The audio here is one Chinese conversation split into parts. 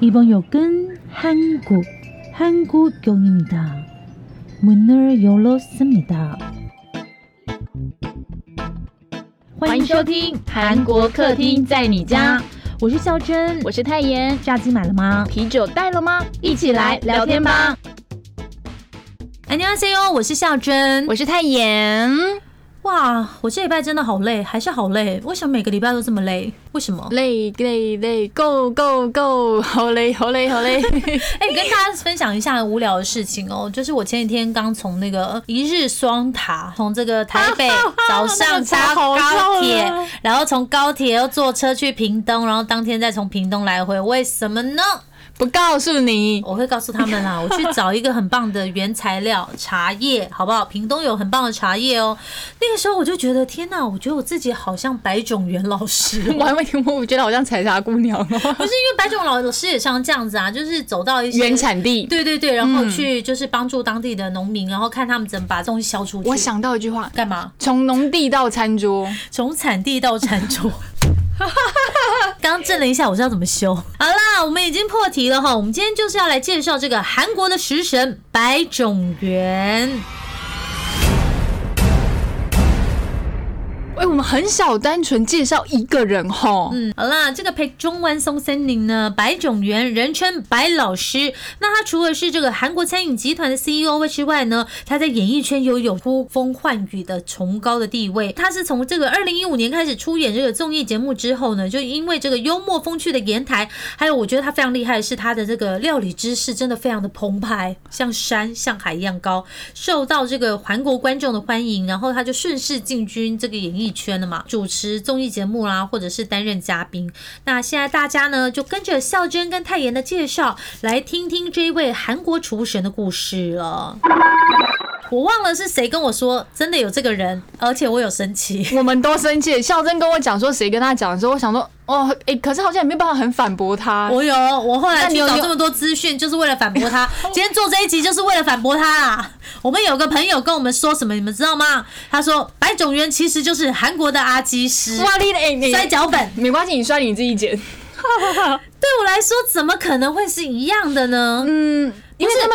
이번 역은 한국, 한국역입니다. 문을 열었습니다. 欢迎收听韩国客厅在你家，我是孝珍，我是泰妍。炸鸡买了吗？啤酒带了吗？一起来聊天吧。 안녕하세요，我是孝珍。我是泰妍。 哇，我这礼拜真的好累，还是好累。为什么每个礼拜都这么累？为什么？累累累，Go Go Go，好累好累好累。哎、跟大家分享一下无聊的事情哦，就是我前几天刚从那个一日双塔，从这个台北 早上搭高铁，然后从高铁又坐车去屏东，然后当天再从屏东来回。为什么呢？不告诉你，我会告诉他们啦，我去找一个很棒的原材料茶叶，好不好？屏东有很棒的茶叶哦。那个时候我就觉得，天哪，我觉得我自己好像白种元老师哦、我还没听过，我觉得好像采茶姑娘哦。不是因为白种老师也常常这样子啊，就是走到一些原产地。对对对，然后去就是帮助当地的农民，然后看他们怎么把东西销出去。我想到一句话，干嘛？从农地到餐桌，从产地到餐桌。刚刚震了一下，我知道怎么修。好那，我们已经破题了哈。我们今天就是要来介绍这个韩国的食神白种元。我们很少单纯介绍一个人哈。嗯，好啦，这个裴中万松森林呢，白种元人称白老师。那他除了是这个韩国餐饮集团的 CEO 之外呢，他在演艺圈拥有呼风唤雨的崇高的地位。他是从这个二零一五年开始出演这个综艺节目之后呢，就因为这个幽默风趣的言谈，还有我觉得他非常厉害的是他的这个料理知识真的非常的澎湃，像山像海一样高，受到这个韩国观众的欢迎。然后他就顺势进军这个演艺圈了嘛，主持综艺节目啦，或者是担任嘉宾。那现在大家呢，就跟着孝珍跟泰妍的介绍，来听听这一位韩国厨神的故事了。我忘了是谁跟我说，真的有这个人，而且我有生气。我们都生气。孝珍跟我讲说谁跟他讲的时候，我想说哦，哎、可是好像也没办法很反驳他。我有，我后来去找这么多资讯，就是为了反驳他。今天做这一集就是为了反驳他啦。我们有个朋友跟我们说什么，你们知道吗？他说白种元其实就是韩国的阿基师，摔脚本。没关系，你摔你自己剪。对我来说，怎么可能会是一样的呢？嗯，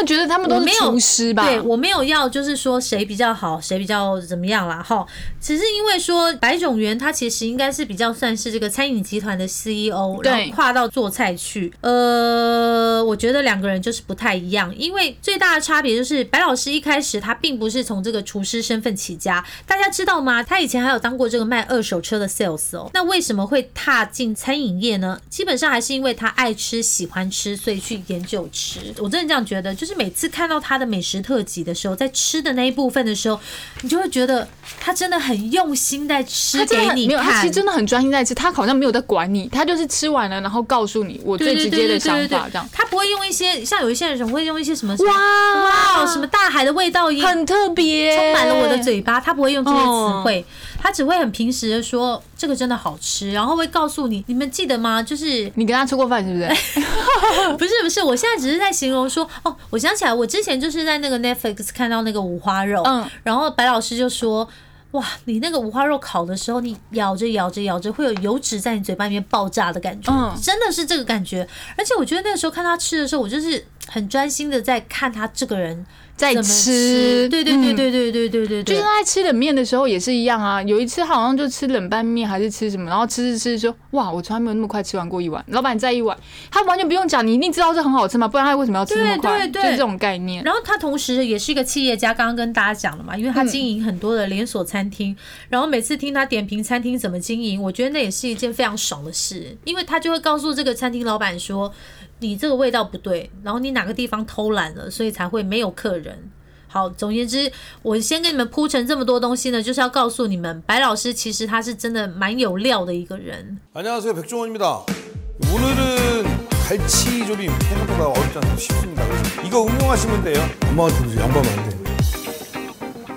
们觉得他们都是厨师吧？对我没有要就是说谁比较好，谁比较怎么样啦，哈。只是因为说白种元他其实应该是比较算是这个餐饮集团的 CEO，对然后跨到做菜去。呃，我觉得两个人就是不太一样，因为最大的差别就是白老师一开始他并不是从这个厨师身份起家，大家知道吗？他以前还有当过这个卖二手车的 sales 哦。那为什么会踏进餐饮业呢？基本上还是因为他爱吃、喜欢吃，所以去研究吃。我真的这样觉得，就是每次看到他的美食特辑的时候，在吃的那一部分的时候，你就会觉得他真的很用心在吃给你很没有，他看。其实真的很专心在吃，他好像没有在管你，他就是吃完了，然后告诉你我最直接的想法，这样他不会用一些像有一些人会用一些什么哇哇什么大海的味道也很特别，充满了我的嘴巴，他不会用这些词哦汇，他只会很平时的说这个真的好吃，然后会告诉你，你们记得吗？就是你跟他吃过饭是不是？不是不是，我现在只是在形容说，哦，我想起来，我之前就是在那个 Netflix 看到那个五花肉，嗯，然后白老师就说。哇，你那个五花肉烤的时候，你咬着咬着咬着，会有油脂在你嘴巴里面爆炸的感觉，嗯真的是这个感觉。而且我觉得那个时候看他吃的时候，我就是很专心的在看他这个人在吃，对对对嗯对对对对对对，就是他在吃冷面的时候也是一样啊。有一次他好像就吃冷拌面还是吃什么，然后吃吃吃说哇，我从来没有那么快吃完过一碗。老板再一碗，他完全不用讲，你一定知道这很好吃嘛，不然他为什么要吃那么快？对对对就是这种概念。然后他同时也是一个企业家，刚刚跟大家讲了嘛，因为他经营很多的连锁餐厅，然后每次听他点评餐厅怎么经营，我觉得那也是一件非常爽的事，因为他就会告诉这个餐厅老板说，你这个味道不对，然后你哪个地方偷懒了，所以才会没有客人。好，总而言之，我先跟你们铺成这么多东西呢，就是要告诉你们，白老师其实他是真的蛮有料的一个人。 안녕하세요 백종원입니다. 오늘은 갈치조림 생각보다 어렵지 않고 쉽습니다. 그래서 이거 응용하시면 돼요. 엄마한테 무슨 양보하면 안 돼.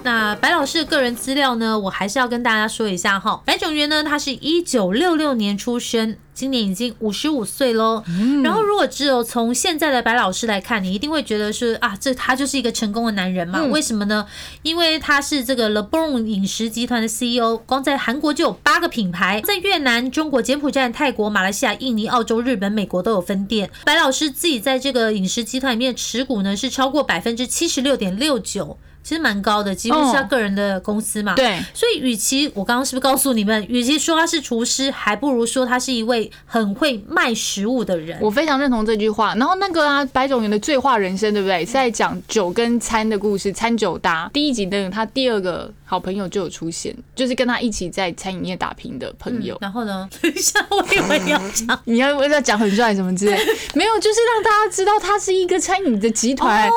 那白老师的个人资料呢，我还是要跟大家说一下哈。白炯元呢，他是一九六六年出生，今年已经五十五岁喽。然后，如果只有从现在的白老师来看，你一定会觉得是啊，这他就是一个成功的男人嘛？为什么呢？因为他是这个 LeBron 饮食集团的 CEO，光在韩国就有八个品牌，在越南、中国、柬埔寨、泰国、马来西亚、印尼、澳洲、日本、美国都有分店。白老师自己在这个饮食集团里面持股呢，是超过百分之七十六点六九。其实蛮高的，几乎是他个人的公司嘛。对，所以与其我刚刚是不是告诉你们，与其说他是厨师，还不如说他是一位很会卖食物的人。我非常认同这句话。然后那个啊，白种人的醉话人生，对不对？是在讲酒跟餐的故事，餐酒搭。第一集的他第二个好朋友就有出现，就是跟他一起在餐饮业打拼的朋友。然后呢？等一下，我以为你要讲，你要为了讲很帅什么之类，没有，就是让大家知道他是一个餐饮的集团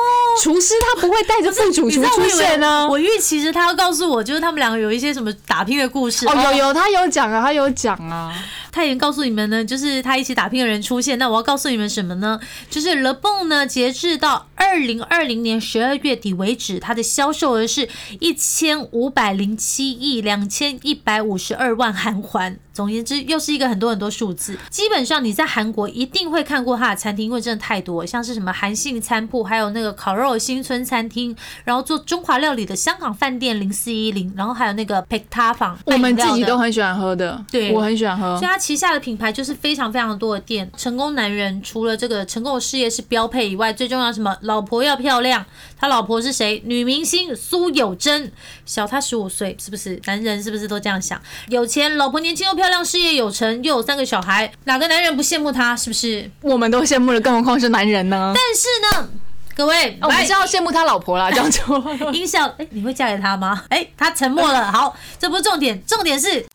厨师，他不会带着副主厨。出现呢？我预期着他要告诉我，就是他们两个有一些什么打拼的故事。哦，有有，他有讲啊，他有讲啊。他已经告诉你们呢，就是他一起打拼的人出现。那我要告诉你们什么呢？就是 Le Bon 呢，截至到二零二零年十二月底为止，它的销售额是一千五百零七亿两千一百五十二万韩元。总而言之，又是一个很多很多数字。基本上你在韩国一定会看过他的餐厅，因为真的太多，像是什么韩信餐铺，还有那个烤肉新村餐厅，然后做中华料理的香港饭店零四一零，然后还有那个 p e k t a 坊，我们自己都很喜欢喝的，对我很喜欢喝。旗下的品牌就是非常非常多的店。成功男人除了这个成功的事业是标配以外，最重要什么？老婆要漂亮。他老婆是谁？女明星苏有贞，小他十五岁，是不是？男人是不是都这样想？有钱，老婆年轻又漂亮，事业有成，又有三个小孩，哪个男人不羡慕他？是不是？我们都羡慕了，更何况是男人呢？但是呢，各位，我们是要羡慕他老婆啦，这样说。音效，哎，你会嫁给他吗？哎，他沉默了。好，这不是重点，重点是。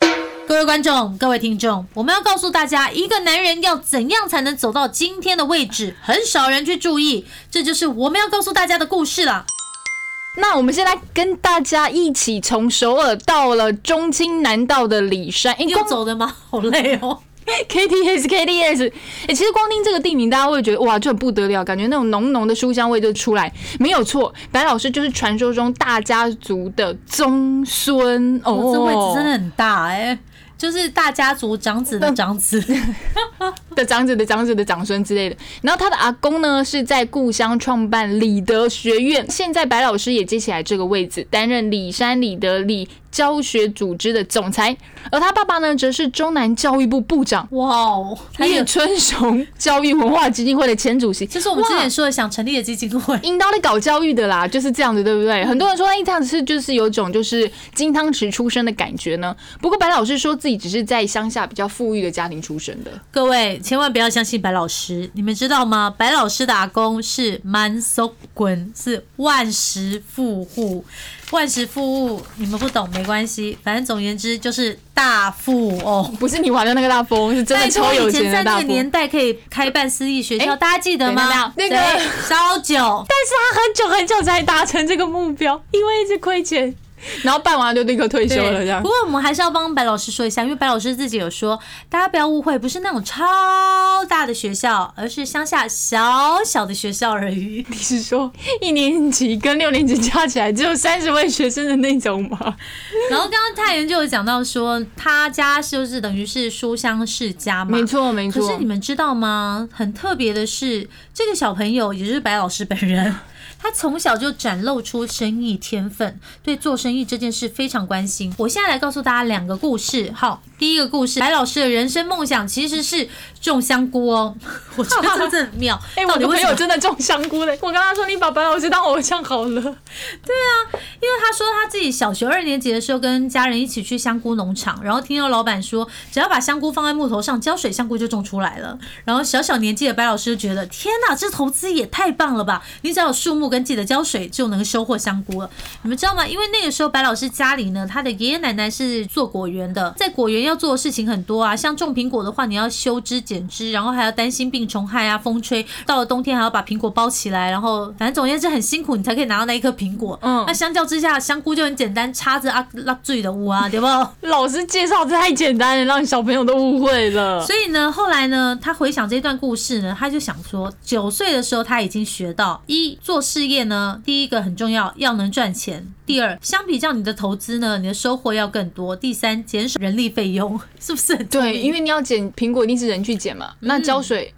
各位观众，各位听众，我们要告诉大家，一个男人要怎样才能走到今天的位置，很少人去注意，这就是我们要告诉大家的故事了。那我们先来跟大家一起从首尔到了中青南道的里山，用走的吗？好累哦。K T S K T S，哎，其实光听这个地名，大家会觉得哇，就很不得了，感觉那种浓浓的书香味就出来。没有错，白老师就是传说中大家族的宗孙哦，这位置真的很大哎。就是大家族长子的长子的长子的长子的长孙之类的。然后他的阿公呢是在故乡创办理德学院，现在白老师也接起来这个位置，担任里山李德里。教学组织的总裁，而他爸爸呢，则是中南教育部部长。哇哦，叶春雄 教育文化基金会的前主席，这是我们之前说的想成立的基金会，引导你搞教育的啦，就是这样子，对不对？很多人说，哎，这样子是就是有种就是金汤匙出生的感觉呢。不过白老师说自己只是在乡下比较富裕的家庭出生的。各位千万不要相信白老师，你们知道吗？白老师的阿公是满手滚，是万石富户。万事富物，你们不懂没关系，反正总言之就是大富哦，不是你玩的那个大富翁，是真的超有钱的大富在那个年代可以开办私立学校，大家记得吗？那个烧酒，但是他很久很久才达成这个目标，因为一直亏钱。然后办完就立刻退休了，这样。不过我们还是要帮白老师说一下，因为白老师自己有说，大家不要误会，不是那种超大的学校，而是乡下小小的学校而已。你是说一年级跟六年级加起来只有三十位学生的那种吗？然后刚刚太原就有讲到说，他家就是等于是书香世家嘛，没错没错。可是你们知道吗？很特别的是，这个小朋友也就是白老师本人。他从小就展露出生意天分，对做生意这件事非常关心。我现在来告诉大家两个故事。好，第一个故事，白老师的人生梦想其实是种香菇哦。我觉得 这很妙。哎，我的朋友真的种香菇嘞！我跟他说：“你把白老师当偶像好了。”对啊，因为他说他自己小学二年级的时候跟家人一起去香菇农场，然后听到老板说，只要把香菇放在木头上浇水，香菇就种出来了。然后小小年纪的白老师就觉得：“天哪，这投资也太棒了吧！你只要有树木。”跟记得浇水就能收获香菇了，你们知道吗？因为那个时候白老师家里呢，他的爷爷奶奶是做果园的，在果园要做的事情很多啊，像种苹果的话，你要修枝剪枝，然后还要担心病虫害啊，风吹到了冬天还要把苹果包起来，然后反正总言之很辛苦，你才可以拿到那一颗苹果。嗯，那相较之下，香菇就很简单，插着啊拉嘴的屋啊，对不？老师介绍太简单了，让小朋友都误会了。所以呢，后来呢，他回想这段故事呢，他就想说，九岁的时候他已经学到一做事。事业呢，第一个很重要，要能赚钱；第二，相比较你的投资呢，你的收获要更多；第三，减少人力费用，是不是很对，因为你要减苹果，一定是人去减嘛，那浇水。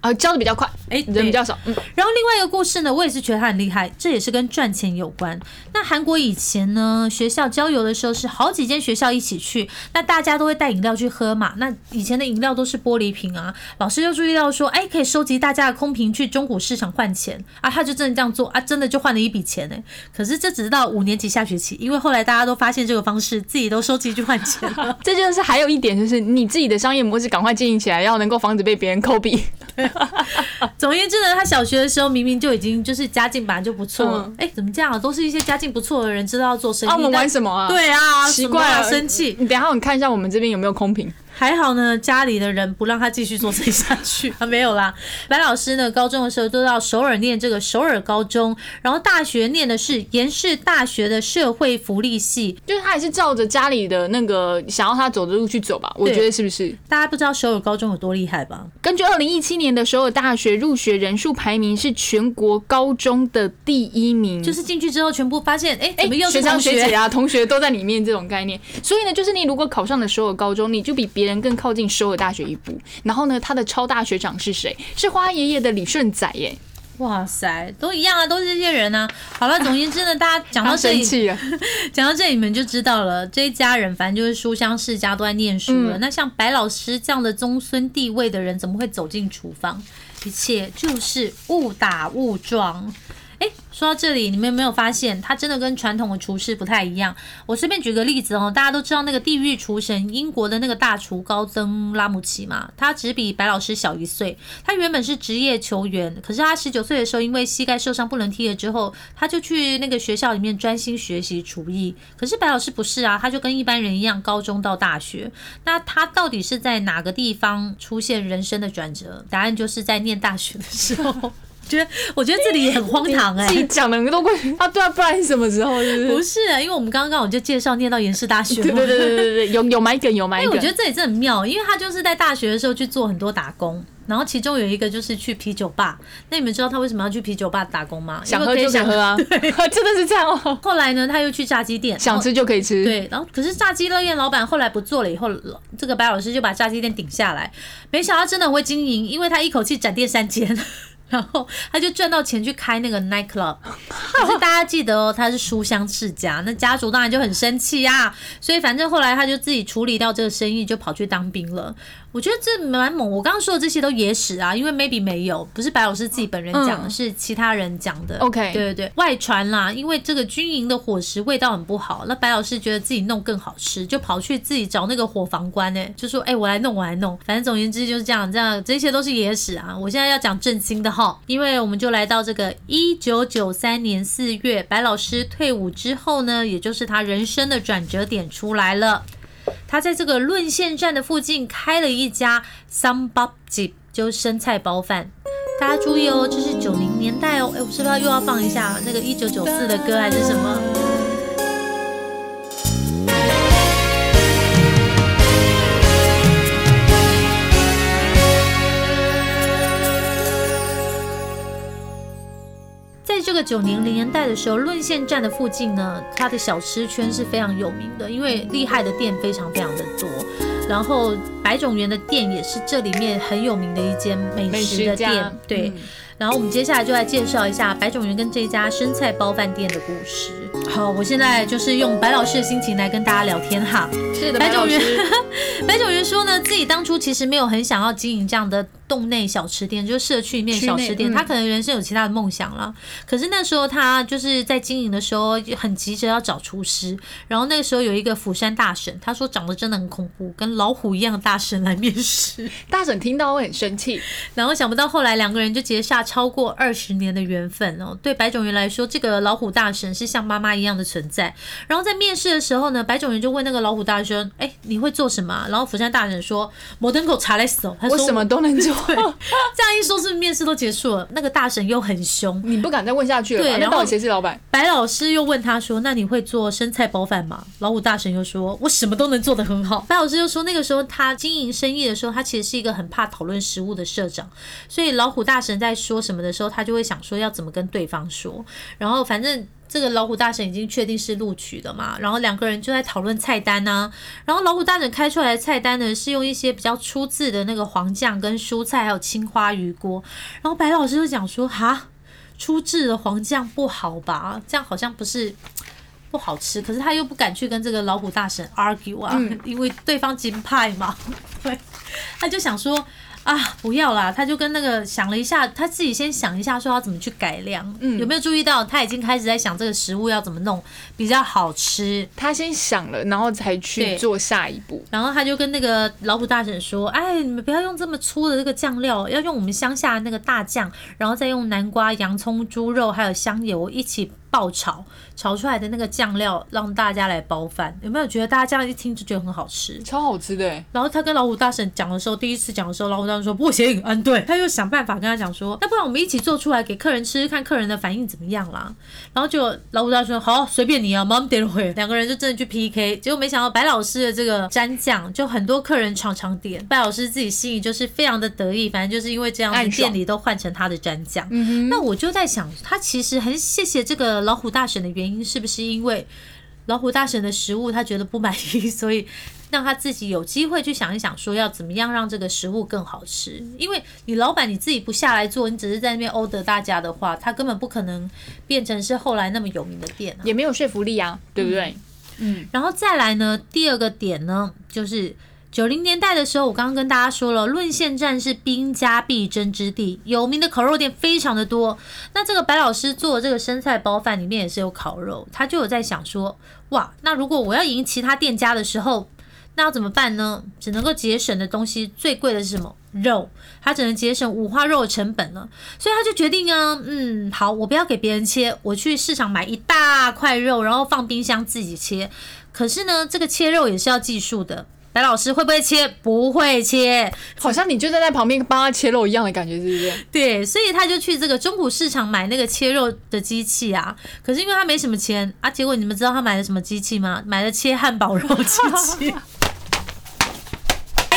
啊，教的比较快，哎人比较少，嗯，然后另外一个故事呢，我也是觉得他很厉害，这也是跟赚钱有关。那韩国以前呢，学校郊游的时候是好几间学校一起去，那大家都会带饮料去喝嘛。那以前的饮料都是玻璃瓶啊，老师就注意到说，哎，可以收集大家的空瓶去中古市场换钱啊，他就真的这样做啊，真的就换了一笔钱呢。可是这只是到五年级下学期，因为后来大家都发现这个方式，自己都收集去换钱了。这就是还有一点，就是你自己的商业模式赶快经营起来，要能够防止被别人抠笔。总而言之呢，他小学的时候明明就已经就是家境本来就不错嗯，哎、怎么这样啊？都是一些家境不错的人知道要做生意。啊，我们玩什么啊？，对啊，奇怪啊生气。你等一下我看一下我们这边有没有空瓶。还好呢，家里的人不让他继续做生意下去啊，没有啦。白老师呢，高中的时候都到首尔念这个首尔高中，然后大学念的是延世大学的社会福利系。就是他也是照着家里的那个想要他走的路去走吧，我觉得是不是？大家不知道首尔高中有多厉害吧？根据二零一七年的首尔大学入学人数排名，是全国高中的第一名，就是进去之后，全部发现，哎、哎怎么又是学长同学？学姐啊，同学都在里面这种概念。所以呢，就是你如果考上了首尔高中，你就比别人更靠近首尔大学一步。然后呢，他的超大学长是谁？是花爷爷的李顺仔耶。哇塞，都一样啊，都是这些人啊。好了，总而言之呢，大家讲到 这里，讲到这里，你们就知道了，这一家人反正就是书香世家，都在念书了。嗯那像白老师这样的宗孙地位的人，怎么会走进厨房？一切就是误打误撞。哎，说到这里，你们有没有发现，他真的跟传统的厨师不太一样？我随便举个例子哦，大家都知道那个地狱厨神英国的那个大厨高登拉姆齐嘛，他只比白老师小一岁。他原本是职业球员，可是他十九岁的时候，因为膝盖受伤不能踢了之后，他就去那个学校里面专心学习厨艺。可是白老师不是啊，他就跟一般人一样，高中到大学。那他到底是在哪个地方出现人生的转折？答案就是在念大学的时候。觉得我觉得这里也很荒唐哎、自己讲的都过去啊，对啊，不然什么时候？是不是？不是啊，因为我们刚刚刚我就介绍念到延世大学嘛，对对对对对对，有有买梗有买哎，梗。我觉得这也是很妙，因为他就是在大学的时候去做很多打工，然后其中有一个就是去啤酒吧。那你们知道他为什么要去啤酒吧打工吗？想喝就想喝啊，真的是这样哦。后来呢，他又去炸鸡店，想吃就可以吃。对，然后可是炸鸡乐店老板后来不做了，以后这个白老师就把炸鸡店顶下来。没想到真的很会经营，因为他一口气展店三间，然后他就赚到钱去开那个 night club。可是大家记得哦，他是书香世家，那家族当然就很生气啊。所以反正后来他就自己处理掉这个生意，就跑去当兵了。我觉得这蛮猛。我刚刚说的这些都野史啊，因为 maybe 没有，不是白老师自己本人讲的，嗯是其他人讲的。OK 对对对，外传啦，因为这个军营的伙食味道很不好，那白老师觉得自己弄更好吃，就跑去自己找那个伙房官呢，就说：“哎、我来弄，我来弄。”反正总而言之就是这样，这样这些都是野史啊。我现在要讲正经的哈，因为我们就来到这个一九九三年四月，白老师退伍之后呢，也就是他人生的转折点出来了。他在这个论线站的附近开了一家 s a m b a b j i，就是生菜包饭。大家注意哦，这是九零年代哦。哎，我是不是又要放一下那个一九九四的歌还是什么？个九零零年代的时候，沦陷站的附近呢，它的小吃圈是非常有名的，因为厉害的店非常非常的多。然后白种园的店也是这里面很有名的一间美美食的店，对。嗯然后我们接下来就来介绍一下白种园跟这家生菜包饭店的故事。好，我现在就是用白老师的心情来跟大家聊天哈。是的，白种园白种园 说呢，自己当初其实没有很想要经营这样的洞内小吃店，就是社区里面小吃店。嗯他可能人生有其他的梦想了，可是那时候他就是在经营的时候很急着要找厨师，然后那个时候有一个釜山大婶，他说长得真的很恐怖，跟老虎一样的大婶来面试。大婶听到会很生气。然后想不到后来两个人就结下超过二十年的缘分哦。对白种人来说，这个老虎大婶是像妈妈一样的存在。然后在面试的时候呢，白种人就问那个老虎大神：“哎，你会做什么啊、然后釜山大神说：“摩登狗查莱斯哦。”他说：“我什么都能做，这样一说，是不是面试都结束了？那个大神又很凶，你不敢再问下去了吧？对然后那到底谁是老板？白老师又问他说：“那你会做生菜包饭吗？”老虎大神又说：“我什么都能做得很好。”白老师又说：“那个时候他经营生意的时候，他其实是一个很怕讨论食物的社长，所以老虎大神在说什么的时候，他就会想说要怎么跟对方说。然后反正这个老虎大神已经确定是录取了嘛，然后两个人就在讨论菜单呢、然后老虎大神开出来的菜单呢，是用一些比较粗制的那个黄酱跟蔬菜，还有青花鱼锅。然后白老师就讲说：“哈。”粗制的黄酱不好吧？这样好像不是不好吃，可是他又不敢去跟这个老虎大神 argue 啊，因为对方金派嘛，对，他就想说啊，不要啦，他就跟那个想了一下，他自己先想一下，说要怎么去改良。嗯有没有注意到他已经开始在想这个食物要怎么弄比较好吃？他先想了，然后才去做下一步。然后他就跟那个老虎大婶说：“哎，你们不要用这么粗的这个酱料，要用我们乡下的那个大酱，然后再用南瓜、洋葱、猪肉还有香油一起爆炒，炒出来的那个酱料让大家来包饭。有没有觉得大家这样一听就觉得很好吃？”超好吃的欸，然后他跟老虎大婶讲的时候，第一次讲的时候，老虎大婶说不行，嗯对，他又想办法跟他讲说，那不然我们一起做出来给客人吃，看客人的反应怎么样啦。然后就老虎大婶说好，随便你啊两个人就真的去 PK，结果没想到白老师的这个蘸酱，就很多客人常常点，白老师自己心里就是非常的得意，反正就是因为这样店里都换成他的蘸酱。嗯哼那我就在想，他其实很谢谢这个老虎大婶的原因，是不是因为老虎大婶的食物他觉得不满意，所以让他自己有机会去想一想，说要怎么样让这个食物更好吃？因为你老板你自己不下来做，你只是在那边 order 大家的话，他根本不可能变成是后来那么有名的店啊。也没有说服力啊，对不对？嗯，然后再来呢，第二个点呢，就是九零年代的时候，我刚刚跟大家说了，论县站是兵家必争之地，有名的烤肉店非常的多。那这个白老师做的这个生菜包饭里面也是有烤肉，他就有在想说，哇，那如果我要赢其他店家的时候，那要怎么办呢？只能够节省的东西最贵的是什么？肉，他只能节省五花肉的成本了，所以他就决定啊，嗯，好，我不要给别人切，我去市场买一大块肉，然后放冰箱自己切。可是呢，这个切肉也是要技术的。白老师会不会切？不会切，好像你就站在旁边帮他切肉一样的感觉，是不是？对，所以他就去这个中古市场买那个切肉的机器啊。可是因为他没什么钱啊，结果你们知道他买了什么机器吗？买了切汉堡肉机器。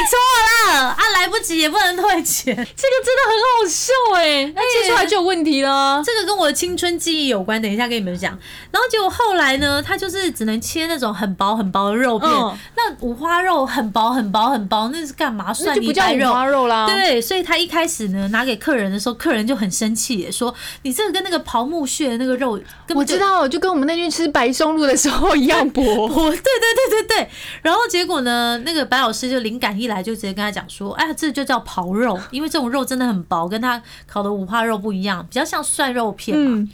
买错了啊，来不及也不能退钱。这个真的很好笑哎，那切出来就有问题了。这个跟我的青春记忆有关，等一下跟你们讲。然后结果后来呢，他就是只能切那种很薄很薄的肉片，嗯那五花肉很薄很薄很薄，那是干嘛？那蒜白肉。花肉啦。对，所以他一开始呢拿给客人的时候，客人就很生气耶，说你这个跟那个刨木屑的那个肉我知道，就跟我们那天吃白松露的时候一样薄。我对对对对对，然后结果呢，那个白老师就灵感一来，就直接跟他讲说，哎，这就叫刨肉，因为这种肉真的很薄，跟他烤的五花肉不一样，比较像涮肉片嘛。嗯，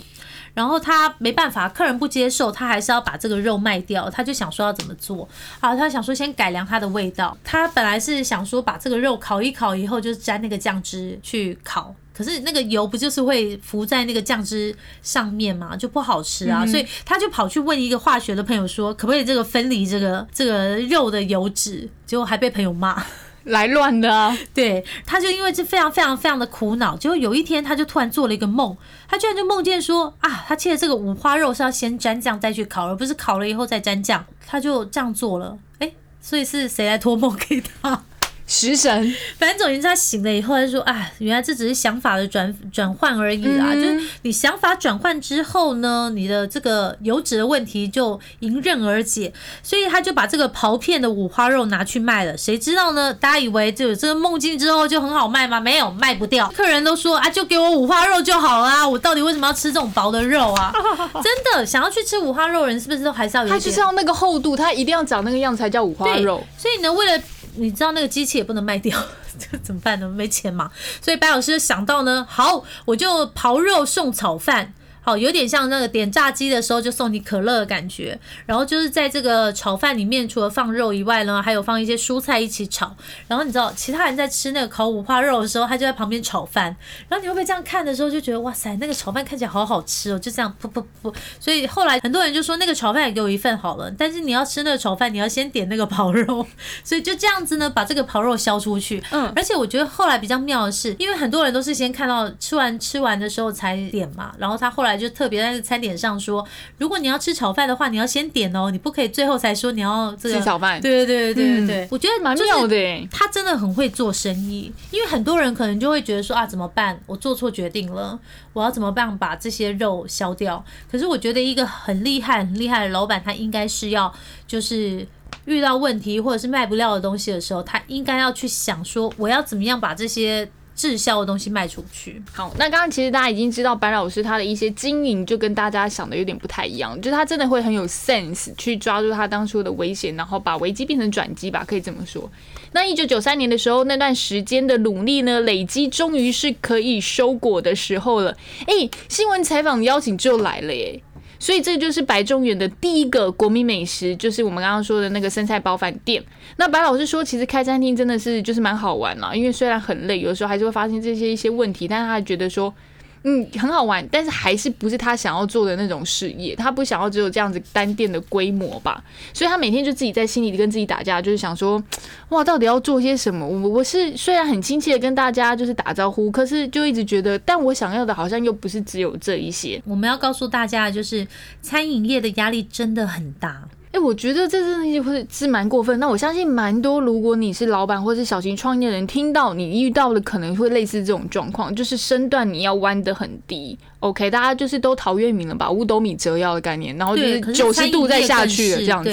然后他没办法，客人不接受，他还是要把这个肉卖掉。他就想说要怎么做啊？他想说先改良它的味道。他本来是想说把这个肉烤一烤以后，就是沾那个酱汁去烤。可是那个油不就是会浮在那个酱汁上面嘛，就不好吃啊。所以他就跑去问一个化学的朋友说，可不可以这个分离这个这个肉的油脂？结果还被朋友骂。来乱的啊！对，他就因为这非常非常非常的苦恼，结果有一天他就突然做了一个梦，他居然就梦见说啊，他切的这个五花肉是要先沾酱再去烤，而不是烤了以后再沾酱，他就这样做了。哎，所以是谁来托梦给他？食神，反正总言之，他醒了以后，他说：“啊，原来这只是想法的转转换而已啦。嗯就是你想法转换之后呢，你的这个油脂的问题就迎刃而解。所以他就把这个刨片的五花肉拿去卖了。谁知道呢？大家以为就有这个梦境之后就很好卖吗？没有，卖不掉。客人都说啊，就给我五花肉就好啦。我到底为什么要吃这种薄的肉啊？真的，想要去吃五花肉人是不是都还是要有一点它就是要那个厚度，他一定要长那个样才叫五花肉。所以呢，为了你知道那个机器也不能卖掉，这怎么办呢？没钱嘛。所以白老师想到呢，好，我就刨肉送炒饭。好，有点像那个点炸鸡的时候就送你可乐的感觉。然后就是在这个炒饭里面，除了放肉以外呢，还有放一些蔬菜一起炒。然后你知道，其他人在吃那个烤五花肉的时候，他就在旁边炒饭。然后你会不会这样看的时候就觉得哇塞，那个炒饭看起来好好吃哦，就这样噗噗噗。所以后来很多人就说那个炒饭也给我一份好了，但是你要吃那个炒饭，你要先点那个 刨肉。所以就这样子呢，把这个刨肉销出去。嗯而且我觉得后来比较妙的是，因为很多人都是先看到吃完吃完的时候才点嘛，然后他后来就特别在餐点上说，如果你要吃炒饭的话，你要先点哦，你不可以最后才说你要这个吃炒饭对对对对对对，我觉得蛮就是妙的。他真的很会做生意，因为很多人可能就会觉得说啊，怎么办？我做错决定了，我要怎么办把这些肉消掉？可是我觉得一个很厉害、很厉害的老板，他应该是要就是遇到问题或者是卖不掉的东西的时候，他应该要去想说，我要怎么样把这些滞销的东西卖出去。好，那刚刚其实大家已经知道白老师他的一些经营，就跟大家想的有点不太一样，就是他真的会很有 sense 去抓住他当初的危险，然后把危机变成转机吧，可以这么说。那一九九三年的时候，那段时间的努力呢，累积终于是可以收果的时候了。诶，新闻采访邀请就来了耶。所以这就是白中原的第一个国民美食，就是我们刚刚说的那个生菜包饭店。那白老师说，其实开餐厅真的是就是蛮好玩啦，因为虽然很累，有时候还是会发现这些一些问题，但是他觉得说。嗯，很好玩，但是还是不是他想要做的那种事业，他不想要只有这样子单店的规模吧，所以他每天就自己在心里跟自己打架，就是想说，哇，到底要做些什么？我我是虽然很亲切的跟大家就是打招呼，可是就一直觉得，但我想要的好像又不是只有这一些。我们要告诉大家的就是，餐饮业的压力真的很大。哎、我觉得这真的会是蛮过分。那我相信蛮多，如果你是老板或是小型创业人，听到你遇到的可能会类似这种状况，就是身段你要弯得很低。OK，大家就是都陶渊明了吧，五斗米折腰的概念，然后就是九十度再下去了这样子。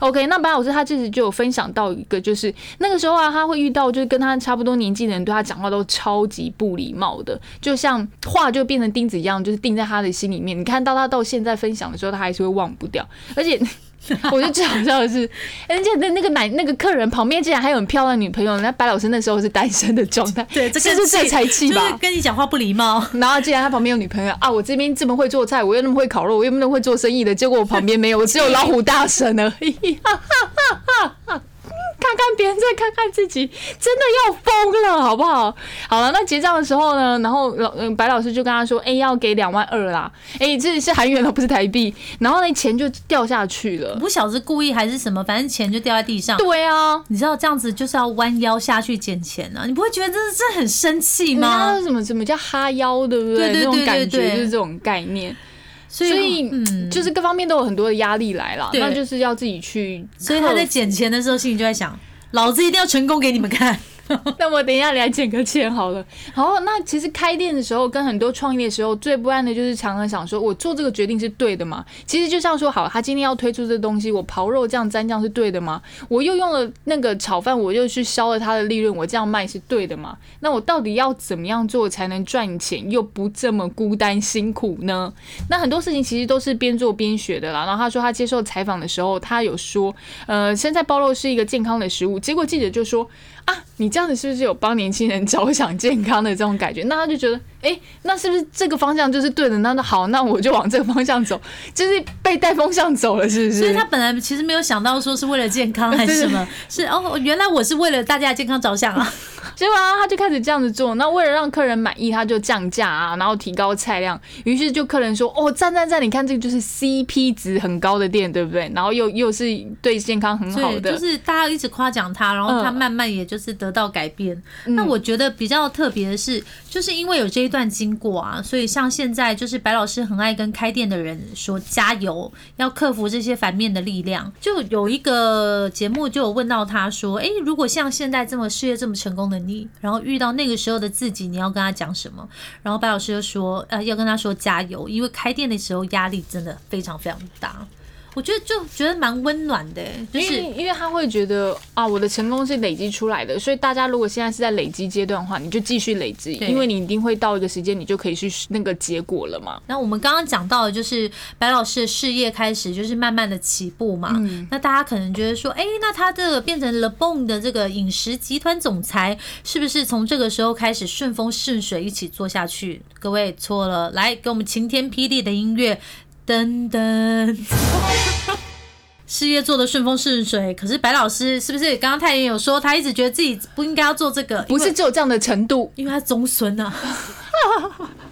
OK，那白老师他这次就有分享到一个，就是那个时候啊，他会遇到就是跟他差不多年纪的人对他讲话都超级不礼貌的，就像话就变成钉子一样，就是钉在他的心里面。你看到他到现在分享的时候，他还是会忘不掉，而且。我觉得最好笑的是，人家那那个男那个客人旁边竟然还有很漂亮女朋友，那白老师那时候是单身的状态，对，这是个不是最才气吧？就是跟你讲话不礼貌。然后既然他旁边有女朋友啊，我这边这么会做菜，我又那么会烤肉，我又那么会做生意的，结果我旁边没有，我只有老虎大神而已。看看别人，再看看自己，真的要疯了，好不好？好了，那结账的时候呢，然后老嗯白老师就跟他说，哎、要给两万二啦，哎、这是韩元了，不是台币，然后那钱就掉下去了。不晓得是故意还是什么，反正钱就掉在地上。对啊，你知道这样子就是要弯腰下去捡钱啊，你不会觉得这很生气吗？什么什么叫哈腰，对不对？对对对那种感觉就是这种概念。所所以嗯，就是各方面都有很多的压力来了，那就是要自己去。所以他在捡钱的时候，心里就在想，老子一定要成功给你们看。那我等一下来捡个钱好了。好，那其实开店的时候，跟很多创业的时候，最不安的就是常常想说，我做这个决定是对的吗？其实就像说，好，他今天要推出这东西，我刨肉酱蘸酱是对的吗？我又用了那个炒饭，我又去消了它的利润，我这样卖是对的吗？那我到底要怎么样做才能赚钱，又不这么孤单辛苦呢？那很多事情其实都是边做边学的啦。然后他说他接受采访的时候，他有说，呃，生菜包肉是一个健康的食物。结果记者就说啊，你这样子是不是有帮年轻人着想健康的这种感觉？那他就觉得，哎、那是不是这个方向就是对的？那那好，那我就往这个方向走，就是被带风向走了，是不是？所以他本来其实没有想到说是为了健康还是 什么，是哦，原来我是为了大家的健康着想啊。结果啊，他就开始这样子做。那为了让客人满意，他就降价啊，然后提高菜量。于是就客人说：“哦，赞赞赞！你看这个就是 CP 值很高的店，对不对？然后又又是对健康很好，的，就是大家一直夸奖他，然后他嗯慢慢也就是得到改变。那我觉得比较特别的是，就是因为有这一段经过啊，所以像现在就是白老师很爱跟开店的人说加油，要克服这些反面的力量。就有一个节目就有问到他说，诶，如果像现在这么事业这么成功的你，然后遇到那个时候的自己，你要跟他讲什么？然后白老师就说，呃，要跟他说加油，因为开店的时候压力真的非常非常大。我觉得就觉得蛮温暖的，就是因为因为他会觉得啊，我的成功是累积出来的，所以大家如果现在是在累积阶段的话，你就继续累积，因为你一定会到一个时间，你就可以去那个结果了嘛。那我们刚刚讲到的就是白老师的事业开始就是慢慢的起步嘛，嗯那大家可能觉得说，哎，那他这个变成 Le Bon 的这个饮食集团总裁，是不是从这个时候开始顺风顺水一起做下去？各位错了，来给我们晴天霹雳的音乐，噔噔。事业做的顺风顺水，可是白老师是不是刚刚太妍有说，他一直觉得自己不应该要做这个，不是只有这样的程度，因为他中孙啊。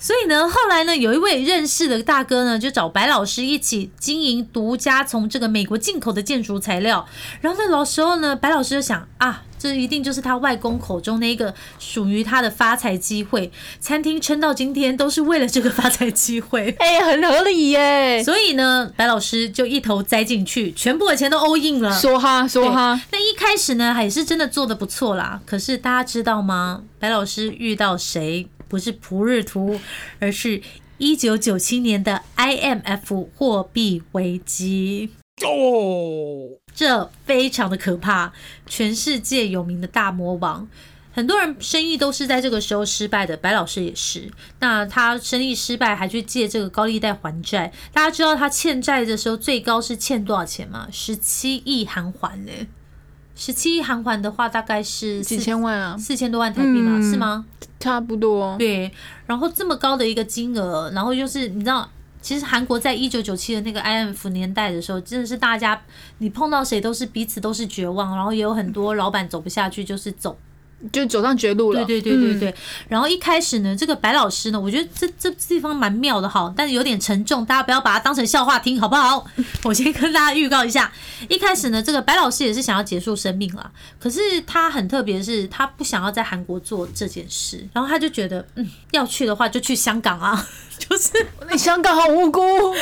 所以呢，后来呢，有一位认识的大哥呢，就找白老师一起经营独家从这个美国进口的建筑材料。然后那老时候呢，白老师就想啊，这一定就是他外公口中那个属于他的发财机会。餐厅撑到今天都是为了这个发财机会。哎、很合理耶。所以呢，白老师就一头栽进去，全部的钱都 all in 了。说哈说哈，那一开始呢，也是真的做的不错啦。可是大家知道吗？白老师遇到谁？不是普日图，而是一九九七年的 IMF 货币危机。哦，这非常的可怕，全世界有名的大魔王。很多人生意都是在这个时候失败的，白老师也是。那他生意失败，还去借这个高利贷还债。大家知道他欠债的时候最高是欠多少钱吗？十七亿韩元呢、十七亿韩元的话，大概是几千万啊，四千多万台币嘛，嗯是吗？差不多。对，然后这么高的一个金额，然后就是你知道，其实韩国在一九九七的那个 IMF 年代的时候，真的是大家你碰到谁都是彼此都是绝望，然后也有很多老板走不下去，就是走。就走上绝路了。对对对对嗯对。然后一开始呢，这个白老师呢，我觉得这这地方蛮妙的哈，但是有点沉重，大家不要把它当成笑话听，好不好？我先跟大家预告一下，一开始呢，这个白老师也是想要结束生命啦，可是他很特别，是他不想要在韩国做这件事，然后他就觉得，嗯，要去的话就去香港啊，就是 那香港好无辜，为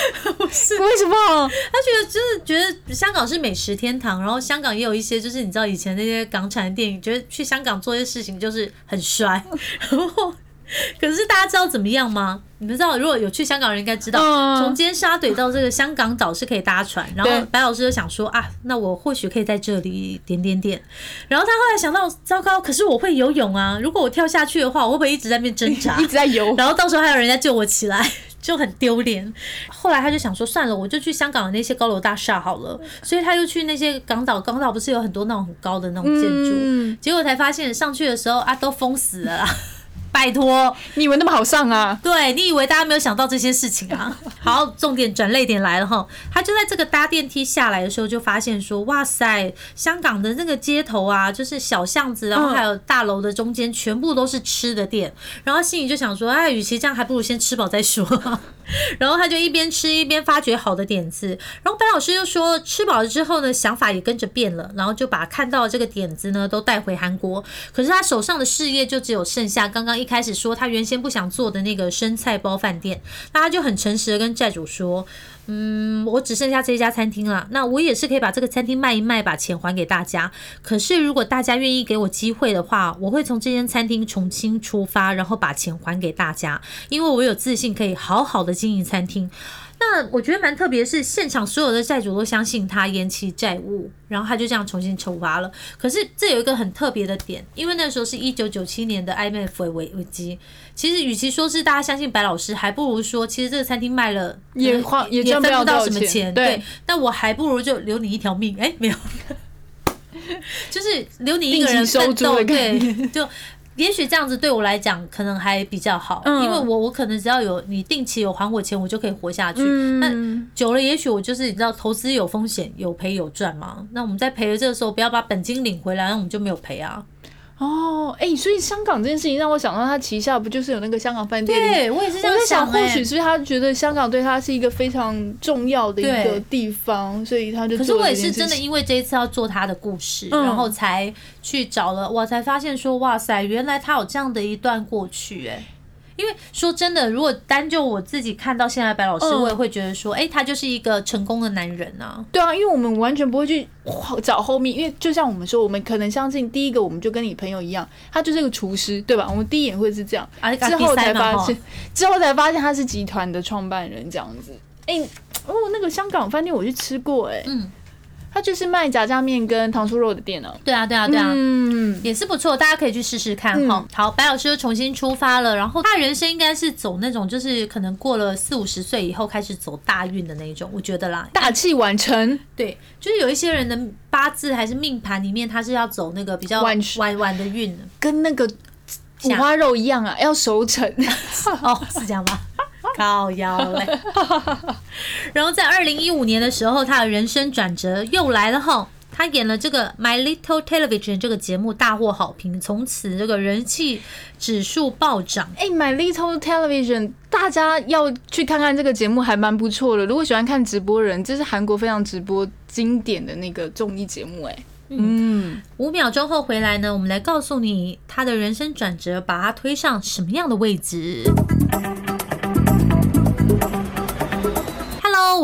什么？他觉得就是觉得香港是美食天堂，然后香港也有一些就是你知道以前那些港产电影，觉得去香港做一些事情就是很帅，然后 可是大家知道怎么样吗？你们知道如果有去香港人应该知道，嗯从尖沙咀到这个香港岛是可以搭船，然后白老师就想说啊，那我或许可以在这里点点点，然后他后来想到，糟糕，可是我会游泳啊，如果我跳下去的话，我会不会一直在那边挣扎？一直在游。然后到时候还有人家救我起来，就很丢脸。后来他就想说，算了，我就去香港的那些高楼大厦好了。所以他就去那些港岛，港岛不是有很多那种很高的那种建筑，嗯，结果才发现上去的时候啊，都封死了啦。拜托，你以为那么好上啊？对你以为大家没有想到这些事情啊？好，重点转泪点来了哈，他就在这个搭电梯下来的时候，就发现说，哇塞，香港的那个街头啊，就是小巷子，然后还有大楼的中间，全部都是吃的店。然后心里就想说，哎，与其这样，还不如先吃饱再说。然后他就一边吃一边发掘好的点子。然后白老师又说，吃饱了之后呢，想法也跟着变了，然后就把看到这个点子呢都带回韩国。可是他手上的事业就只有剩下刚刚一开始说他原先不想做的那个生菜包饭店。那他就很诚实的跟债主说。嗯，我只剩下这家餐厅了。那我也是可以把这个餐厅卖一卖，把钱还给大家。可是如果大家愿意给我机会的话，我会从这间餐厅重新出发，然后把钱还给大家，因为我有自信可以好好的经营餐厅。那我觉得蛮特别，是现场所有的债主都相信他延期债务，然后他就这样重新筹发了。可是这有一个很特别的点，因为那时候是一九九七年的 IMF 危危机。其实与其说是大家相信白老师，还不如说其实这个餐厅卖了也也赚不分不到什么钱。对但我还不如就留你一条命。哎，没有，就是留你一个人奋斗。对，就。也许这样子对我来讲可能还比较好，嗯因为我我可能只要有你定期有还我钱，我就可以活下去。那嗯，久了，也许我就是你知道，投资有风险，有赔有赚嘛。那我们在赔的这个时候，不要把本金领回来，那我们就没有赔啊。哦，哎、所以香港这件事情让我想到，他旗下不就是有那个香港饭店？对我也是这样我在想，欸，或许是他觉得香港对他是一个非常重要的一个地方，所以他就可是我也是真的，因为这一次要做他的故事，嗯然后才去找了，我才发现说，哇塞，原来他有这样的一段过去、哎。因为说真的，如果单就我自己看到现在白老师，嗯我也会觉得说，哎、他就是一个成功的男人啊。对啊，因为我们完全不会去找后面，因为就像我们说，我们可能相信第一个，我们就跟你朋友一样，他就是个厨师，对吧？我们第一眼会是这样，啊，之后才发哈现，之后才发现他是集团的创办人这样子。哎、哦，那个香港饭店我去吃过，哎，嗯，它就是卖炸酱面跟糖醋肉的店哦。对啊，对啊，对啊。嗯，也是不错，大家可以去试试看哈。好，白老师又重新出发了，然后他人生应该是走那种，就是可能过了四五十岁以后开始走大运的那一种，我觉得啦。大器晚成，对，就是有一些人的八字还是命盘里面，他是要走那个比较晚晚晚的运。跟那个五花肉一样啊，要熟成。哦，是这样吗？靠腰嘞。然后在二零一五年的时候，他的人生转折又来了哈。他演了这个《My Little Television》这个节目大获好评，从此这个人气指数暴涨。哎，《My Little Television》大家要去看看这个节目，还蛮不错的。如果喜欢看直播人，这是韩国非常直播经典的那个综艺节目。哎，嗯，五秒钟后回来呢，我们来告诉你他的人生转折，把他推上什么样的位置。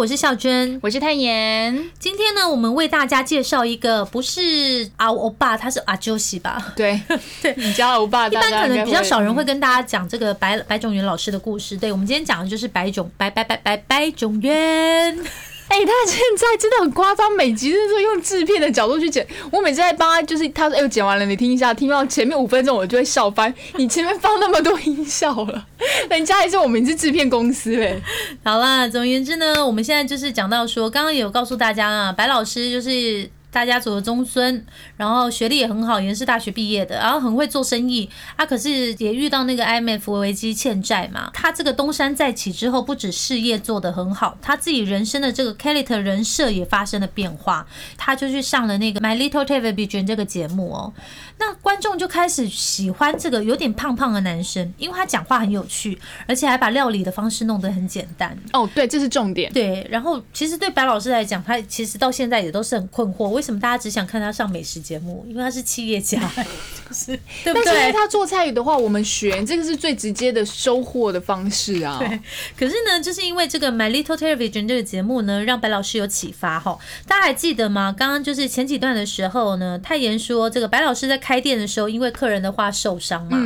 我是孝娟，我是泰妍。今天呢，我们为大家介绍一个不是阿欧巴，他是阿啾西吧？对 对，你家欧巴，一般可能比较少人会跟大家讲这个白白种元老师的故事。对我们今天讲的就是白种白白白白白种元。哎，他现在真的很夸张，每集都是用制片的角度去剪。我每次在帮他，就是他说：“哎，剪完了，你听一下。”听到前面五分钟，我就会笑翻。你前面放那么多音效了，人家还是我们是制片公司哎。好啦，总而言之呢，我们现在就是讲到说，刚刚有告诉大家啊，白老师就是。大家族的中孙，然后学历也很好，也是大学毕业的，然后很会做生意。他可是也遇到那个 IMF 危机欠债嘛。他这个东山再起之后，不止事业做得很好，他自己人生的这个 Kelly 人设也发生了变化。他就去上了那个 My Little Television 这个节目哦。那观众就开始喜欢这个有点胖胖的男生，因为他讲话很有趣，而且还把料理的方式弄得很简单。哦，对，这是重点。对，然后其实对白老师来讲，他其实到现在也都是很困惑，为什么大家只想看他上美食节目？因为他是企业家，是，对不对？他做菜的话，我们学这个是最直接的收获的方式啊。对，可是呢，就是因为这个 My Little Television 这个节目呢，让白老师有启发哈。大家还记得吗？刚刚就是前几段的时候呢，泰妍说这个白老师在开店的时候，因为客人的话受伤嘛，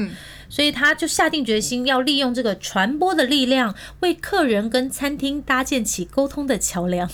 所以他就下定决心要利用这个传播的力量，为客人跟餐厅搭建起沟通的桥梁。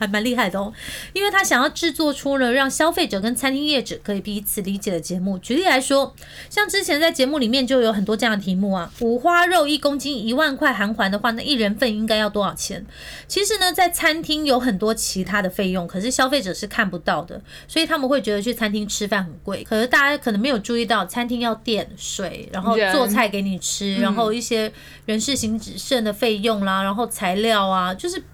还蛮厉害的哦，因为他想要制作出了让消费者跟餐厅业者可以彼此理解的节目。举例来说，像之前在节目里面就有很多这样的题目啊，五花肉一公斤一万块含环的话，那一人份应该要多少钱？其实呢，在餐厅有很多其他的费用，可是消费者是看不到的，所以他们会觉得去餐厅吃饭很贵。可是大家可能没有注意到，餐厅要电水，然后做菜给你吃，然后一些人事行止剩的费用啦，然后材料啊，就是。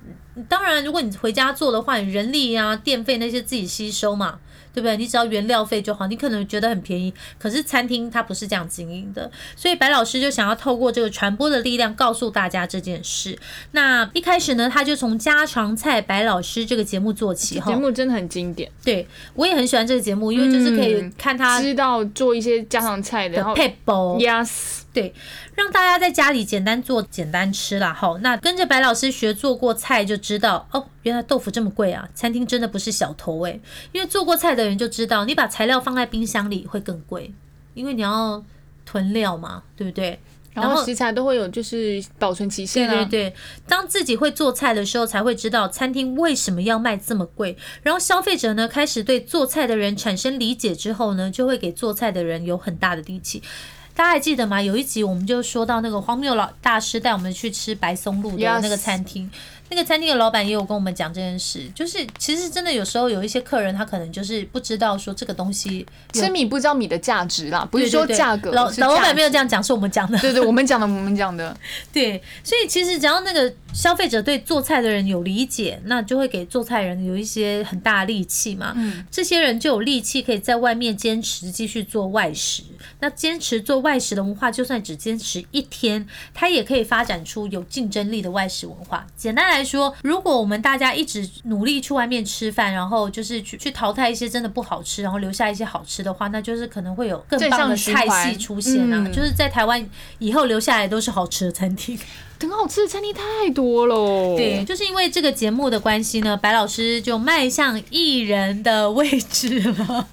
当然，如果你回家做的话，你人力啊、电费那些自己吸收嘛，对不对？你只要原料费就好，你可能觉得很便宜。可是餐厅它不是这样经营的，所以白老师就想要透过这个传播的力量告诉大家这件事。那一开始呢，他就从家常菜白老师这个节目做起，节目真的很经典。对我也很喜欢这个节目，因为就是可以看他知道做一些家常菜的配包。Yes。对，让大家在家里简单做、简单吃啦。好，那跟着白老师学做过菜就知道哦，原来豆腐这么贵啊！餐厅真的不是小头诶，因为做过菜的人就知道，你把材料放在冰箱里会更贵，因为你要囤料嘛，对不对？然后食材都会有就是保存期限啊。对对对，当自己会做菜的时候，才会知道餐厅为什么要卖这么贵。然后消费者呢，开始对做菜的人产生理解之后呢，就会给做菜的人有很大的力气。大家还记得吗？有一集我们就说到那个荒谬老大师带我们去吃白松露的那个餐厅。那个餐厅的老板也有跟我们讲这件事，就是其实真的有时候有一些客人他可能就是不知道说这个东西吃米不知道米的价值啦，不是说价格。老老板没有这样讲，是我们讲的。对对，我们讲的，我们讲的。对，所以其实只要那个消费者对做菜的人有理解，那就会给做菜人有一些很大的力气嘛。嗯，这些人就有力气可以在外面坚持继续做外食。那坚持做外食的文化，就算只坚持一天，他也可以发展出有竞争力的外食文化。简单来。来说，如果我们大家一直努力去外面吃饭，然后就是去去淘汰一些真的不好吃，然后留下一些好吃的话，那就是可能会有更棒的菜系出现啊！就是在台湾以后留下来都是好吃的餐厅，很好吃的餐厅太多了。对，就是因为这个节目的关系呢，白老师就迈向艺人的位置了。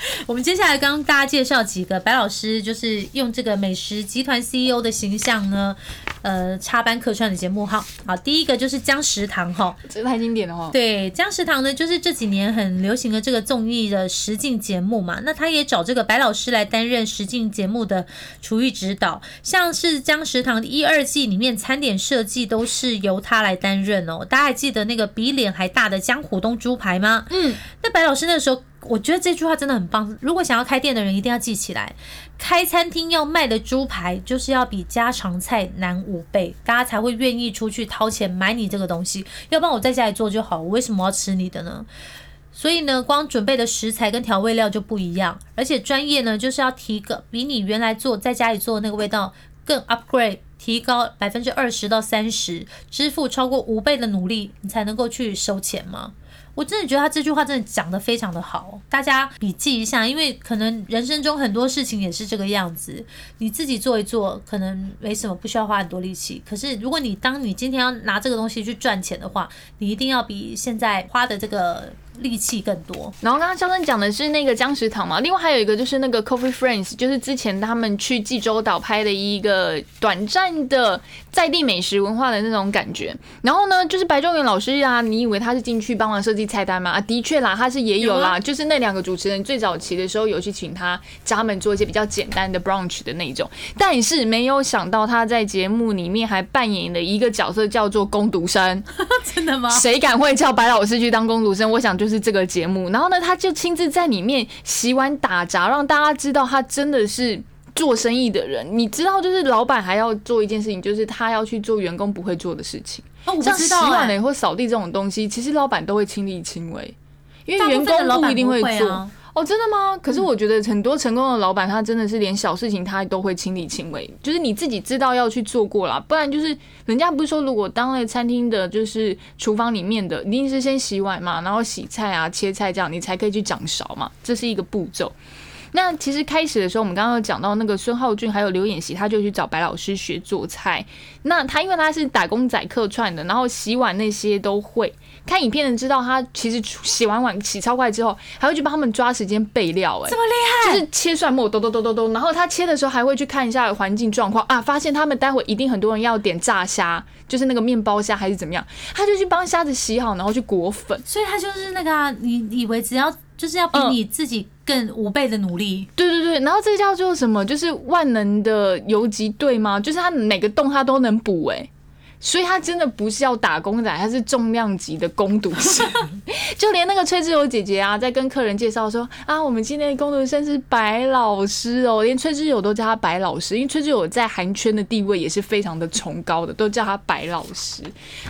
我们接下来刚大家介绍几个白老师，就是用这个美食集团 CEO 的形象呢，呃，插班客串的节目哈。好，第一个就是江食堂哈，这太经典了哈。对，江食堂呢，就是这几年很流行的这个综艺的实境节目嘛。那他也找这个白老师来担任实境节目的厨艺指导，像是江食堂一二季里面餐点设计都是由他来担任哦。大家还记得那个比脸还大的江湖东猪排吗？嗯，那白老师那时候，我觉得这句话真的很棒。如果想要开店的人，一定要记起来，开餐厅要卖的猪排，就是要比家常菜难五倍，大家才会愿意出去掏钱买你这个东西。要不然我在家里做就好，我为什么要吃你的呢？所以呢，光准备的食材跟调味料就不一样，而且专业呢，就是要提个比你原来做在家里做的那个味道更 upgrade，提高百分之二十到三十，支付超过五倍的努力，你才能够去收钱吗？我真的觉得他这句话真的讲得非常的好，大家笔记一下，因为可能人生中很多事情也是这个样子，你自己做一做，可能没什么，不需要花很多力气。可是如果你当你今天要拿这个东西去赚钱的话，你一定要比现在花的这个力气更多。然后刚刚肖生讲的是那个姜食堂嘛，另外还有一个就是那个 Coffee Friends，就是之前他们去济州岛拍的一个短暂的在地美食文化的那种感觉。然后呢，就是白中原老师啊，你以为他是进去帮忙设计菜单吗？啊，的确啦，他是也有啦，就是那两个主持人最早期的时候有去请他家门做一些比较简单的 brunch 的那种，但是没有想到他在节目里面还扮演了一个角色叫做攻读生。真的吗？谁敢会叫白老师去当攻读生？我想就是这个节目。然后呢，他就亲自在里面洗碗打杂，让大家知道他真的是做生意的人。你知道，就是老板还要做一件事情，就是他要去做员工不会做的事情，哦，我不像洗知道洗、碗呢或扫地这种东西，其实老板都会亲力亲为，因为员工不一定会做。哦，真的吗？可是我觉得很多成功的老板，他真的是连小事情他都会亲力亲为，就是你自己知道要去做过啦，不然就是人家不是说，如果当了餐厅的，就是厨房里面的，一定是先洗碗嘛，然后洗菜啊、切菜这样，你才可以去掌勺嘛，这是一个步骤。那其实开始的时候，我们刚刚有讲到那个孙浩俊还有刘演习，他就去找白老师学做菜。那他因为他是打工仔客串的，然后洗碗那些都会。看影片的知道，他其实洗完碗洗超快之后，还会去帮他们抓时间备料、哎，这么厉害，就是切蒜末，咚咚咚咚咚。然后他切的时候还会去看一下环境状况啊，发现他们待会一定很多人要点炸虾，就是那个面包虾还是怎么样，他就去帮虾子洗好，然后去裹粉。所以他就是那个啊，你以为只要就是要比嗯你自己更五倍的努力，对对对，然后这个叫做什么？就是万能的游击队吗？就是他每个洞他都能补哎、所以他真的不是要打工仔，他是重量级的攻读生。就连那个崔志友姐姐啊，在跟客人介绍说啊，我们今天的攻读生是白老师哦，连崔志友都叫他白老师，因为崔志友在韩圈的地位也是非常的崇高的，都叫他白老师。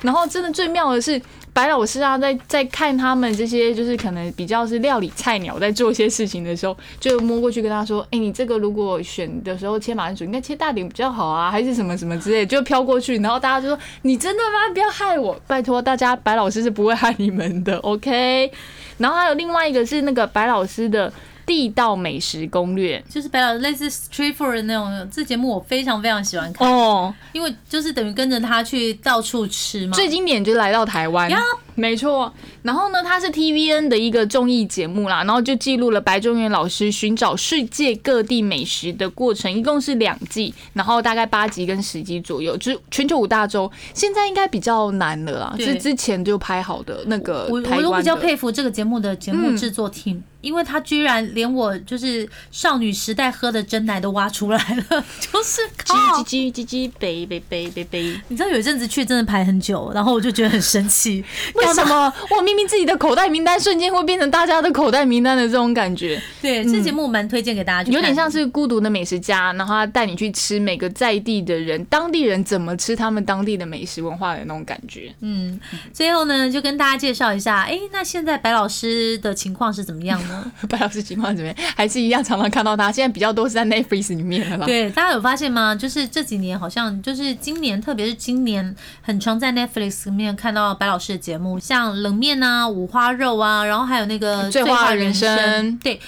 然后真的最妙的是，白老师啊，在在看他们这些就是可能比较是料理菜鸟在做一些事情的时候，就摸过去跟他说：“哎、你这个如果选的时候切马铃薯，应该切大点比较好啊，还是什么什么之类，就飘过去。”然后大家就说：“你真的吗？不要害我，拜托大家，白老师是不会害你们的，OK。”然后还有另外一个是那个白老师的地道美食攻略就是白老师类似 street Food 的那种。这节目我非常非常喜欢看，哦，因为就是等于跟着他去到处吃嘛。最经典就是来到台湾呀，没错。然后呢，它是 TVN 的一个综艺节目啦，然后就记录了白中原老师寻找世界各地美食的过程，一共是两季，然后大概八集跟十集左右，就是全球五大洲。现在应该比较难了啦，对是之前就拍好的那个我都比较。佩服这个节目的节目制作 team，、因为他居然连我就是少女时代喝的真奶都挖出来了，就是靠叽叽叽叽叽，背背背背背。你知道有一阵子去真的排很久，然后我就觉得很生气，为什么 我明明自己的口袋名单瞬间会变成大家的口袋名单的这种感觉？对，这节目蛮推荐给大家去有点像是孤独的美食家，然后他带你去吃每个在地的人、当地人怎么吃他们当地的美食文化的那种感觉。嗯，最后呢，就跟大家介绍一下，哎、那现在白老师的情况是怎么样呢？白老师情况怎么样？还是一样常常看到他，现在比较多是在 Netflix 里面了啦。对，大家有发现吗？就是这几年好像就是今年，特别是今年，很常在 Netflix 里面看到白老师的节目，像冷面啊、五花肉啊，然后还有那个醉话人生。对。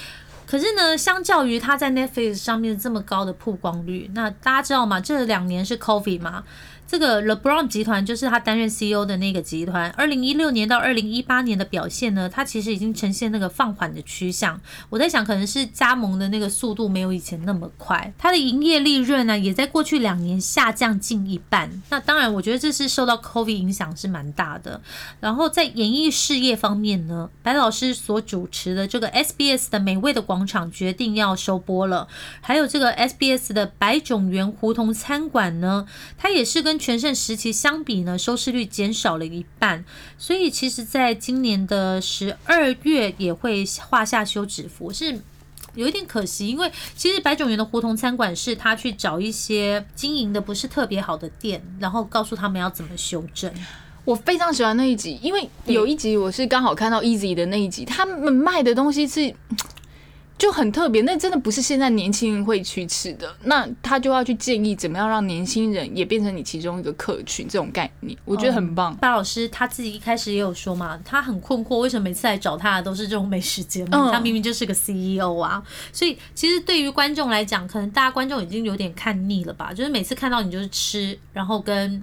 可是呢，相较于他在 Netflix 上面这么高的曝光率，那大家知道吗？这两年是 COVID 嘛，这个 LeBron 集团就是他担任 CEO 的那个集团，二零一六年到二零一八年的表现呢，它其实已经呈现那个放缓的趋向。我在想，可能是加盟的那个速度没有以前那么快，它的营业利润呢，也在过去两年下降近一半。那当然，我觉得这是受到 COVID 影响是蛮大的。然后在演艺事业方面呢，白老师所主持的这个 SBS 的美味的广场决定要收播了，还有这个 SBS 的百种园胡同餐馆呢，它也是跟全盛时期相比呢，收视率减少了一半。所以其实在今年的十二月也会画下休止符，是。有一点可惜，因为其实百种园的胡同餐馆是他去找一些经营的不是特别好的店，然后告诉他们要怎么修正。我非常喜欢那一集，因为有一集我是刚好看到 Easy 的那一集，他们卖的东西是就很特别，那真的不是现在年轻人会去吃的。那他就要去建议怎么样让年轻人也变成你其中一个客群，这种概念我觉得很棒。巴老师他自己一开始也有说嘛，他很困惑，为什么每次来找他的都是这种美食节目？嗯他明明就是个 CEO 啊！所以其实对于观众来讲，可能大家观众已经有点看腻了吧？就是每次看到你就是吃，然后跟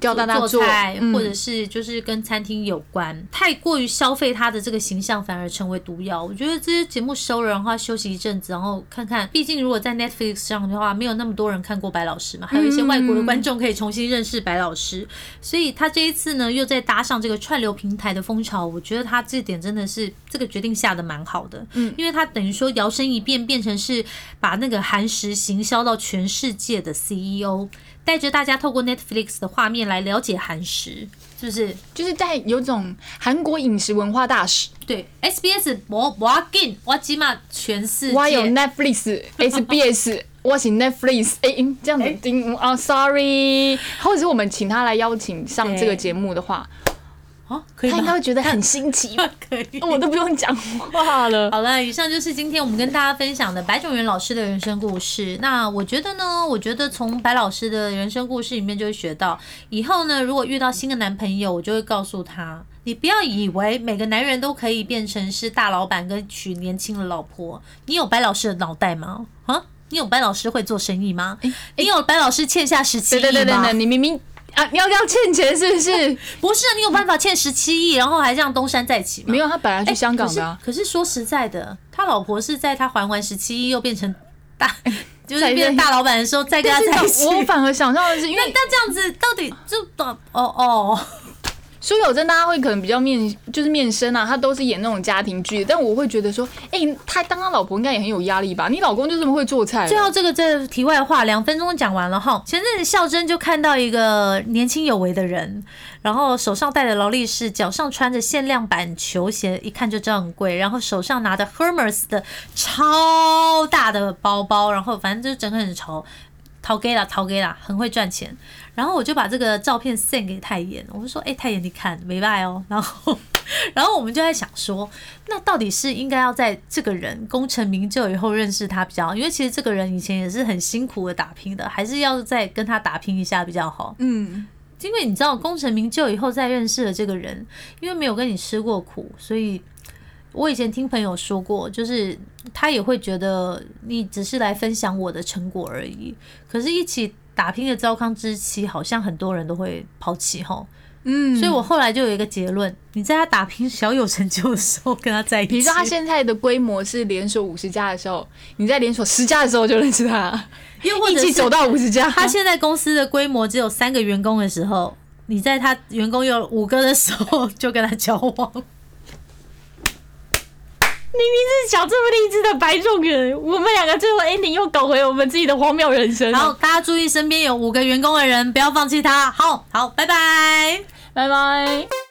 教大家做做菜，嗯或者是就是跟餐厅有关，太过于消费他的这个形象，反而成为毒药。我觉得这些节目收了，然后他休息一阵子，然后看看，毕竟如果在 Netflix 上的话，没有那么多人看过白老师嘛，还有一些外国的观众可以重新认识白老师，所以他这一次呢，又再搭上这个串流平台的风潮，我觉得他这点真的是这个决定下的蛮好的，嗯因为他等于说摇身一变，变成是把那个韩食行销到全世界的 CEO。带着大家透过 Netflix 的画面来了解韩食，是不是？就是在有种韩国饮食文化大使。对，SBS 我我要进，我起码全世我有。Netflix、SBS，我请 Netflix，哎、嗯这样子叮啊、s o r r y 或者是我们请他来邀请上这个节目的话，哦，可以他应该？会觉得很新奇吧，可以。我都不用讲话了。好了，以上就是今天我们跟大家分享的白种元老师的人生故事。那我觉得呢，我觉得从白老师的人生故事里面就会学到，以后呢，如果遇到新的男朋友，我就会告诉他，你不要以为每个男人都可以变成是大老板跟娶年轻的老婆。你有白老师的脑袋吗？啊？你有白老师会做生意吗？你有白老师欠下十七亿吗？对对对对对，你明明啊，你要要欠钱是不是？不是啊，你有办法欠十七亿，然后还这样东山再起吗？没有，他本来去哎香港的、啊可是可是说实在的，他老婆是在他还完十七亿又变成大，就是变成大老板的时候再跟他在一起。我反而想象的是，因那为那这样子到底就哦哦，苏有贞大家会可能比较面就是面生啊，他都是演那种家庭剧，但我会觉得说，哎、他当他老婆应该也很有压力吧？你老公就这么会做菜，最后这个这题外话，两分钟讲完了哈。前阵子孝珍就看到一个年轻有为的人，然后手上戴着劳力士，脚上穿着限量版球鞋，一看就知道很贵，然后手上拿着 Hermes 的超大的包包，然后反正就整个很潮。淘给啦，淘给啦，很会赚钱。然后我就把这个照片 send 给太妍，我就说：“哎、泰妍，你看，没败哦。”然后，然后我们就在想说，那到底是应该要在这个人功成名就以后认识他比较好，因为其实这个人以前也是很辛苦的打拼的，还是要再跟他打拼一下比较好。嗯，因为你知道，功成名就以后再认识了这个人，因为没有跟你吃过苦，所以我以前听朋友说过，就是他也会觉得你只是来分享我的成果而已。可是，一起打拼的糟糠之妻，好像很多人都会抛弃吼。嗯，所以我后来就有一个结论：你在他打拼小有成就的时候跟他在一起，比如说他现在的规模是连锁五十家的时候，你在连锁十家的时候就认识他，又或者是一起走到五十家。他现在公司的规模只有三个员工的时候，你在他员工有五个的时候就跟他交往。明明是讲这么励志的白种人，我们两个最后 ending 又搞回我们自己的荒谬人生。好，，大家注意身边有五个员工的人，不要放弃他。好好，拜拜。拜拜。